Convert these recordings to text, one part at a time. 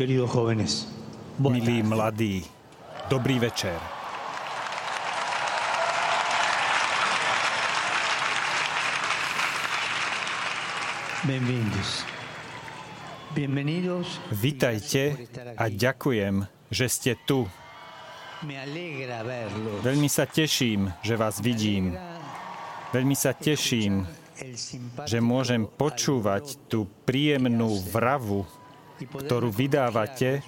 Milí mladí, dobrý večer. Bienvenidos. Bienvenidos. Vítajte a ďakujem, že ste tu. Veľmi sa teším, že vás vidím. Veľmi sa teším, že môžem počúvať tú príjemnú vravu, ktorú vydávate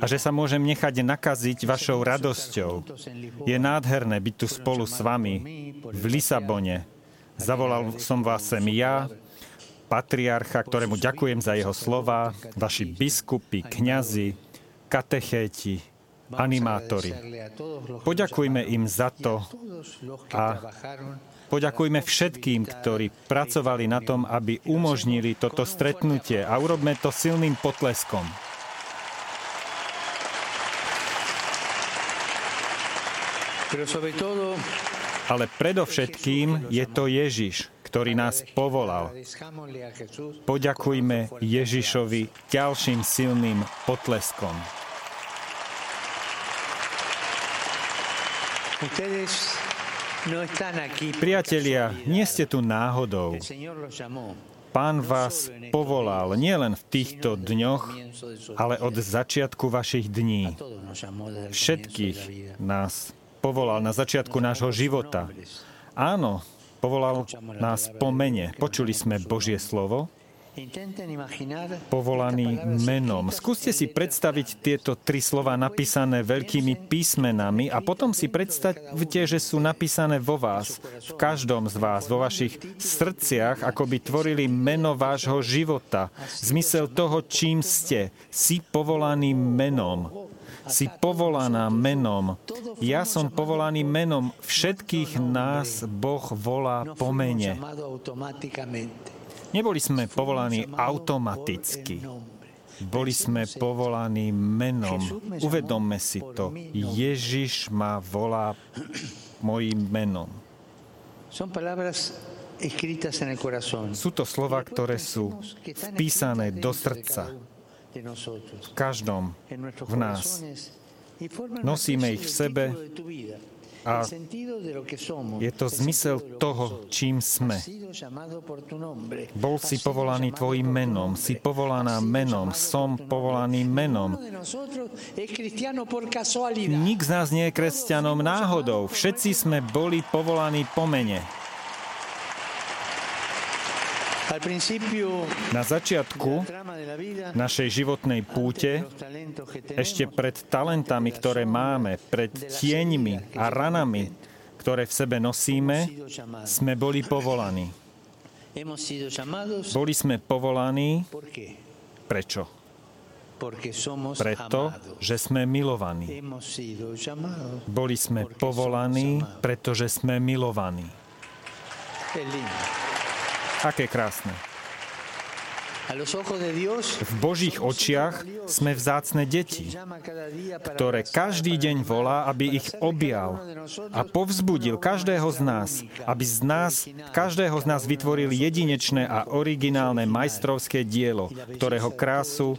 a že sa môžem nechať nakaziť vašou radosťou. Je nádherné byť tu spolu s vami v Lisabone. Zavolal som vás sem ja, patriarcha, ktorému ďakujem za jeho slova, vaši biskupy, kňazi, katechéti, animátori. Poďakujme im za to a poďakujme všetkým, ktorí pracovali na tom, aby umožnili toto stretnutie a urobme to silným potleskom. Ale predovšetkým je to Ježiš, ktorý nás povolal. Poďakujme Ježišovi ďalším silným potleskom. Priatelia, nie ste tu náhodou. Pán vás povolal nielen v týchto dňoch, ale od začiatku vašich dní. Všetkých nás povolal na začiatku nášho života. Áno, Povolal nás po mene. Počuli sme Božie slovo, povolaný menom. Skúste si predstaviť tieto tri slova napísané veľkými písmenami a potom si predstavte, že sú napísané vo vás, v každom z vás, vo vašich srdciach, ako by tvorili meno vášho života. Zmysel toho, čím ste. Si povolaný menom si povolaná menom. Ja som povolaný menom. Všetkých nás Boh volá po mene. Neboli sme povolaní automaticky. Boli sme povolaní menom. Uvedomme si to. Ježiš ma volá mojim menom. Sú to slova, ktoré sú vpísané do srdca v každom v nás. Nosíme ich v sebe a je to zmysel toho, čím sme. Bol si povolaný tvojim menom, si povolaná menom, som povolaný menom. Nik z nás nie je kresťanom náhodou. Všetci sme boli povolaní po mene. Na začiatku našej životnej púte, ešte pred talentami, ktoré máme, pred tieňmi a ranami, ktoré v sebe nosíme, sme boli povolaní. Boli sme povolaní. Prečo? Preto, že sme milovaní. Boli sme povolaní, pretože sme milovaní. Aké krásne. V Božích očiach sme vzácne deti, ktoré každý deň volá, aby ich objal a povzbudil každého z nás, aby z nás, každého z nás vytvoril jedinečné a originálne majstrovské dielo, ktorého krásu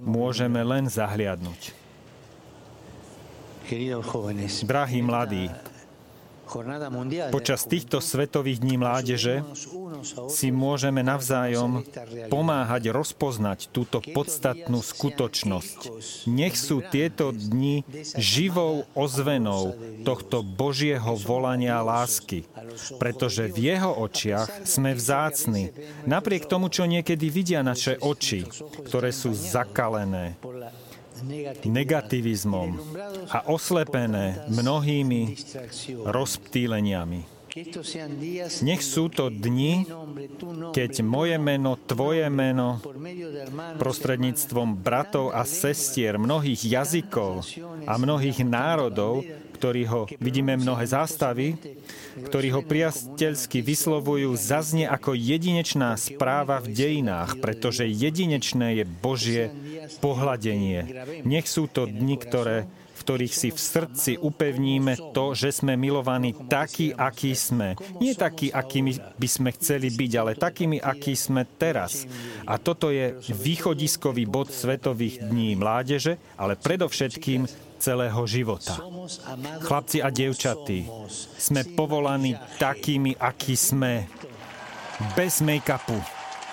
môžeme len zahliadnúť. Drahí mladí, Počas týchto svetových dní mládeže si môžeme navzájom pomáhať rozpoznať túto podstatnú skutočnosť. Nech sú tieto dni živou ozvenou tohto Božieho volania lásky, pretože v jeho očiach sme vzácni, napriek tomu, čo niekedy vidia naše oči, ktoré sú zakalené negativizmom a oslepené mnohými rozptýleniami. Nech sú to dni, keď moje meno, tvoje meno, prostredníctvom bratov a sestier mnohých jazykov a mnohých národov, ktorí ho, vidíme mnohé zástavy, ktorí ho priateľsky vyslovujú, zaznie ako jedinečná správa v dejinách, pretože jedinečné je Božie pohľadenie. Nech sú to dni, ktoré v ktorých si v srdci upevníme to, že sme milovaní takí, akí sme. Nie takí, akými by sme chceli byť, ale takými, akí sme teraz. A toto je východiskový bod Svetových dní mládeže, ale predovšetkým celého života. Chlapci a dievčaty, sme povolaní takými, akí sme. Bez make-upu.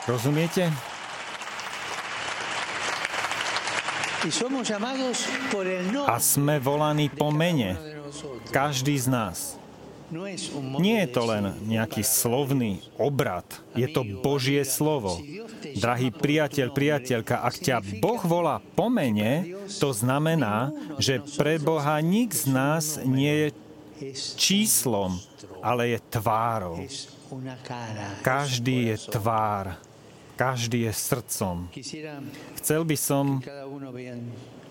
Rozumiete? A sme volaní po mene. Každý z nás. Nie je to len nejaký slovný obrad, je to Božie slovo. Drahý priateľ, priateľka, ak ťa Boh volá po mene, to znamená, že pre Boha nik z nás nie je číslom, ale je tvárou. Každý je tvár, každý je srdcom. Chcel by som,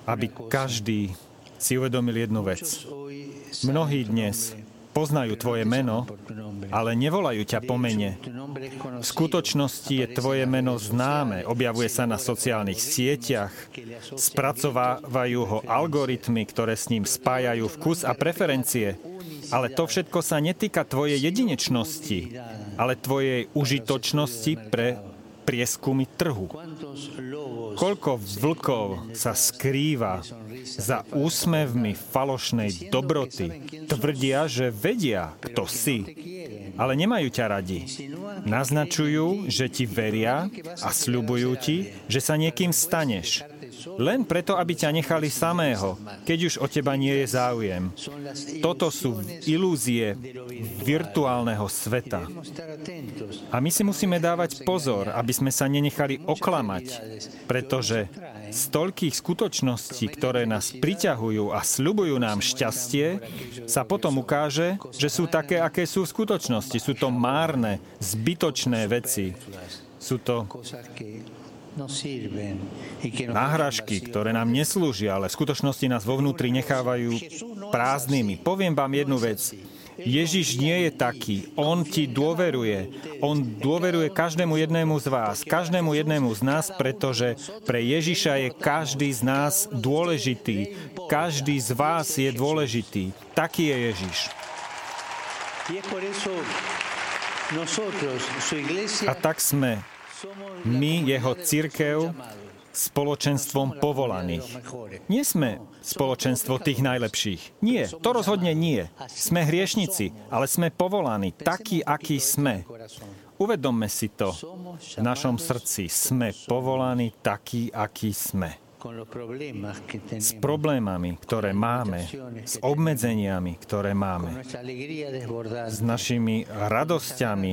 aby každý si uvedomil jednu vec. Mnohí dnes poznajú tvoje meno, ale nevolajú ťa po mene. V skutočnosti je tvoje meno známe, objavuje sa na sociálnych sieťach, spracovávajú ho algoritmy, ktoré s ním spájajú vkus a preferencie. Ale to všetko sa netýka tvojej jedinečnosti, ale tvojej užitočnosti pre prieskumy trhu. Koľko vlkov sa skrýva za úsmevmi falošnej dobroty. Tvrdia, že vedia, kto si, ale nemajú ťa radi. Naznačujú, že ti veria a sľubujú ti, že sa niekým staneš. Len preto, aby ťa nechali samého, keď už o teba nie je záujem. Toto sú ilúzie virtuálneho sveta. A my si musíme dávať pozor, aby sme sa nenechali oklamať, pretože z toľkých skutočností, ktoré nás priťahujú a sľubujú nám šťastie, sa potom ukáže, že sú také, aké sú v skutočnosti. Sú to márne, zbytočné veci. Sú to náhražky, ktoré nám neslúžia, ale v skutočnosti nás vo vnútri nechávajú prázdnymi. Poviem vám jednu vec. Ježiš nie je taký. On ti dôveruje. On dôveruje každému jednému z vás, každému jednému z nás, pretože pre Ježiša je každý z nás dôležitý. Každý z vás je dôležitý. Taký je Ježiš. A tak sme my, jeho církev, spoločenstvom povolaných. Nie sme spoločenstvo tých najlepších. Nie, to rozhodne nie. Sme hriešnici, ale sme povolaní, takí, akí sme. Uvedomme si to. V našom srdci sme povolaní takí, akí sme s problémami, ktoré máme, s obmedzeniami, ktoré máme, s našimi radosťami,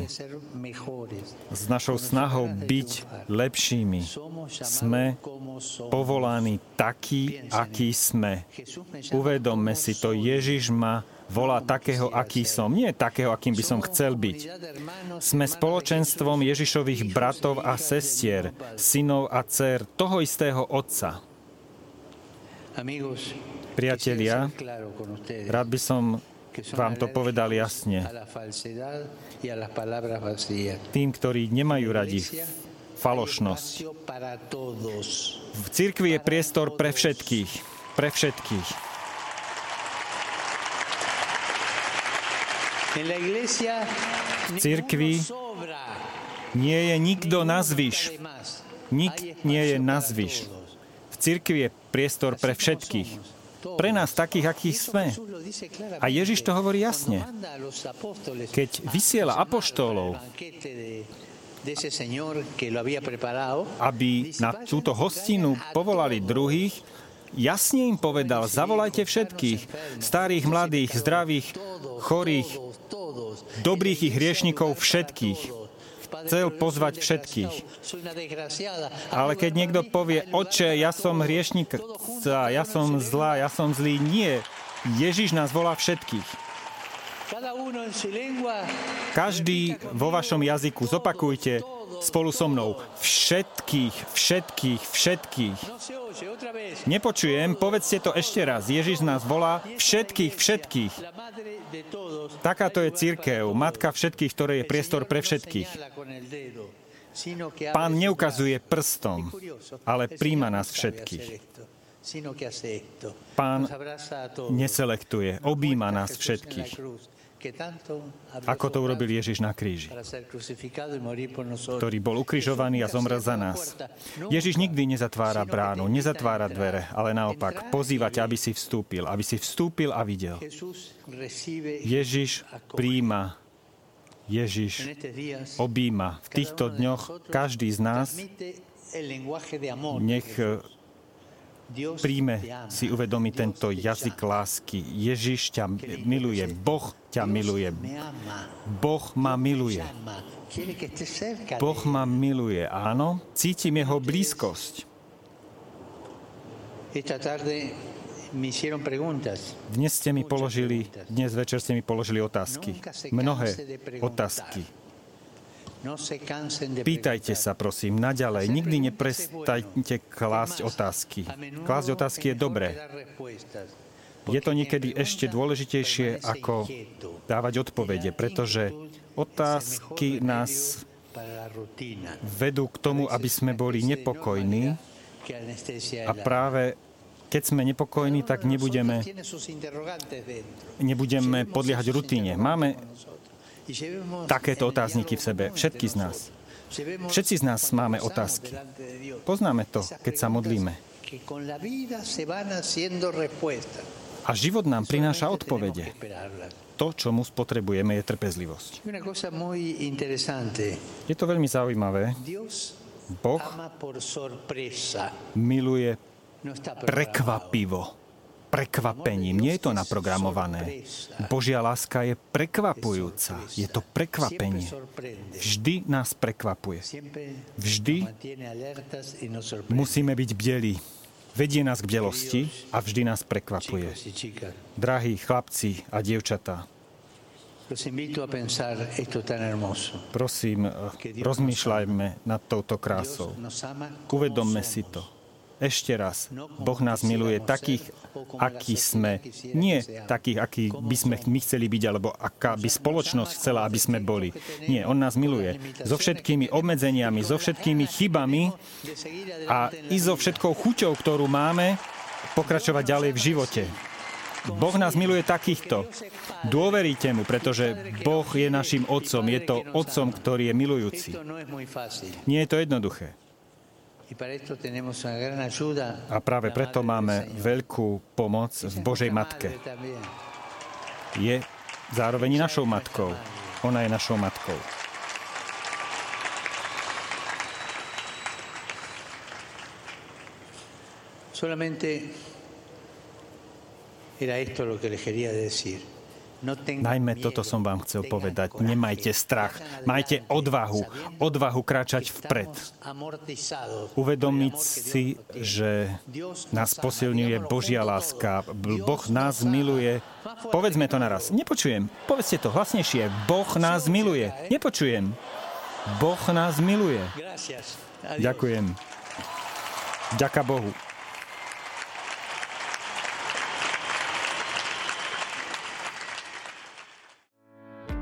s našou snahou byť lepšími. Sme povolaní takí, akí sme. Uvedomme si to, Ježiš ma volá takého, aký som. Nie takého, akým by som chcel byť. Sme spoločenstvom Ježišových bratov a sestier, synov a dcer toho istého Otca. Priatelia, rád by som vám to povedal jasne. Tým, ktorí nemajú radi falošnosť. V cirkvi je priestor pre všetkých. Pre všetkých. V cirkvi nie je nikto nazvyš. Nik nie je nazvyš. V cirkvi je priestor pre všetkých. Pre nás takých, akých sme. A Ježiš to hovorí jasne. Keď vysiela apoštolov, aby na túto hostinu povolali druhých, jasne im povedal, zavolajte všetkých, starých, mladých, zdravých, chorých, dobrých i hriešnikov všetkých. Chcel pozvať všetkých. Ale keď niekto povie, oče, ja som hriešnik, ja som zlá, ja som zlý, nie. Ježiš nás volá všetkých. Každý vo vašom jazyku, zopakujte spolu so mnou. Všetkých, všetkých, všetkých. Nepočujem, povedzte to ešte raz. Ježiš nás volá všetkých, všetkých. Takáto je církev, matka všetkých, ktoré je priestor pre všetkých. Pán neukazuje prstom, ale príjma nás všetkých. Pán neselektuje, objíma nás všetkých. Ako to urobil Ježiš na kríži, ktorý bol ukrižovaný a zomrel za nás. Ježiš nikdy nezatvára bránu, nezatvára dvere, ale naopak pozýva ťa, aby si vstúpil, aby si vstúpil a videl. Ježiš príjma Ježiš objíma. V týchto dňoch každý z nás nech príjme, si uvedomí tento jazyk lásky. Ježiš ťa miluje, Boh ťa miluje. Boh ma miluje. Boh ma miluje, áno. Cítim jeho blízkosť. Dnes ste mi položili, dnes večer ste mi položili otázky. Mnohé otázky. Pýtajte sa, prosím, naďalej. Nikdy neprestajte klásť otázky. Klásť otázky je dobré. Je to niekedy ešte dôležitejšie, ako dávať odpovede, pretože otázky nás vedú k tomu, aby sme boli nepokojní a práve keď sme nepokojní, tak nebudeme, nebudeme podliehať rutíne. Máme takéto otázniky v sebe, všetky z nás. Všetci z nás máme otázky. Poznáme to, keď sa modlíme. A život nám prináša odpovede. To, čo mu spotrebujeme, je trpezlivosť. Je to veľmi zaujímavé. Boh miluje prekvapivo prekvapením. Nie je to naprogramované. Božia láska je prekvapujúca. Je to prekvapenie. Vždy nás prekvapuje. Vždy musíme byť bdelí. Vedie nás k bdelosti a vždy nás prekvapuje. Drahí chlapci a dievčatá, Prosím, rozmýšľajme nad touto krásou. Uvedomme si to. Ešte raz, Boh nás miluje takých, akí sme. Nie takých, akí by sme my chceli byť, alebo aká by spoločnosť chcela, aby sme boli. Nie, On nás miluje. So všetkými obmedzeniami, so všetkými chybami a i so všetkou chuťou, ktorú máme, pokračovať ďalej v živote. Boh nás miluje takýchto. Dôveríte mu, pretože Boh je našim otcom. Je to otcom, ktorý je milujúci. Nie je to jednoduché. A práve preto máme veľkú pomoc v Božej Matke. Je zároveň našou matkou. Ona je našou matkou. Solamente era esto lo que le quería decir. Najmä toto som vám chcel povedať. Nemajte strach. Majte odvahu. Odvahu kráčať vpred. Uvedomiť si, že nás posilňuje Božia láska. Boh nás miluje. Povedzme to naraz. Nepočujem. Povedzte to hlasnejšie. Boh nás miluje. Nepočujem. Boh nás miluje. Ďakujem. Ďaká Bohu.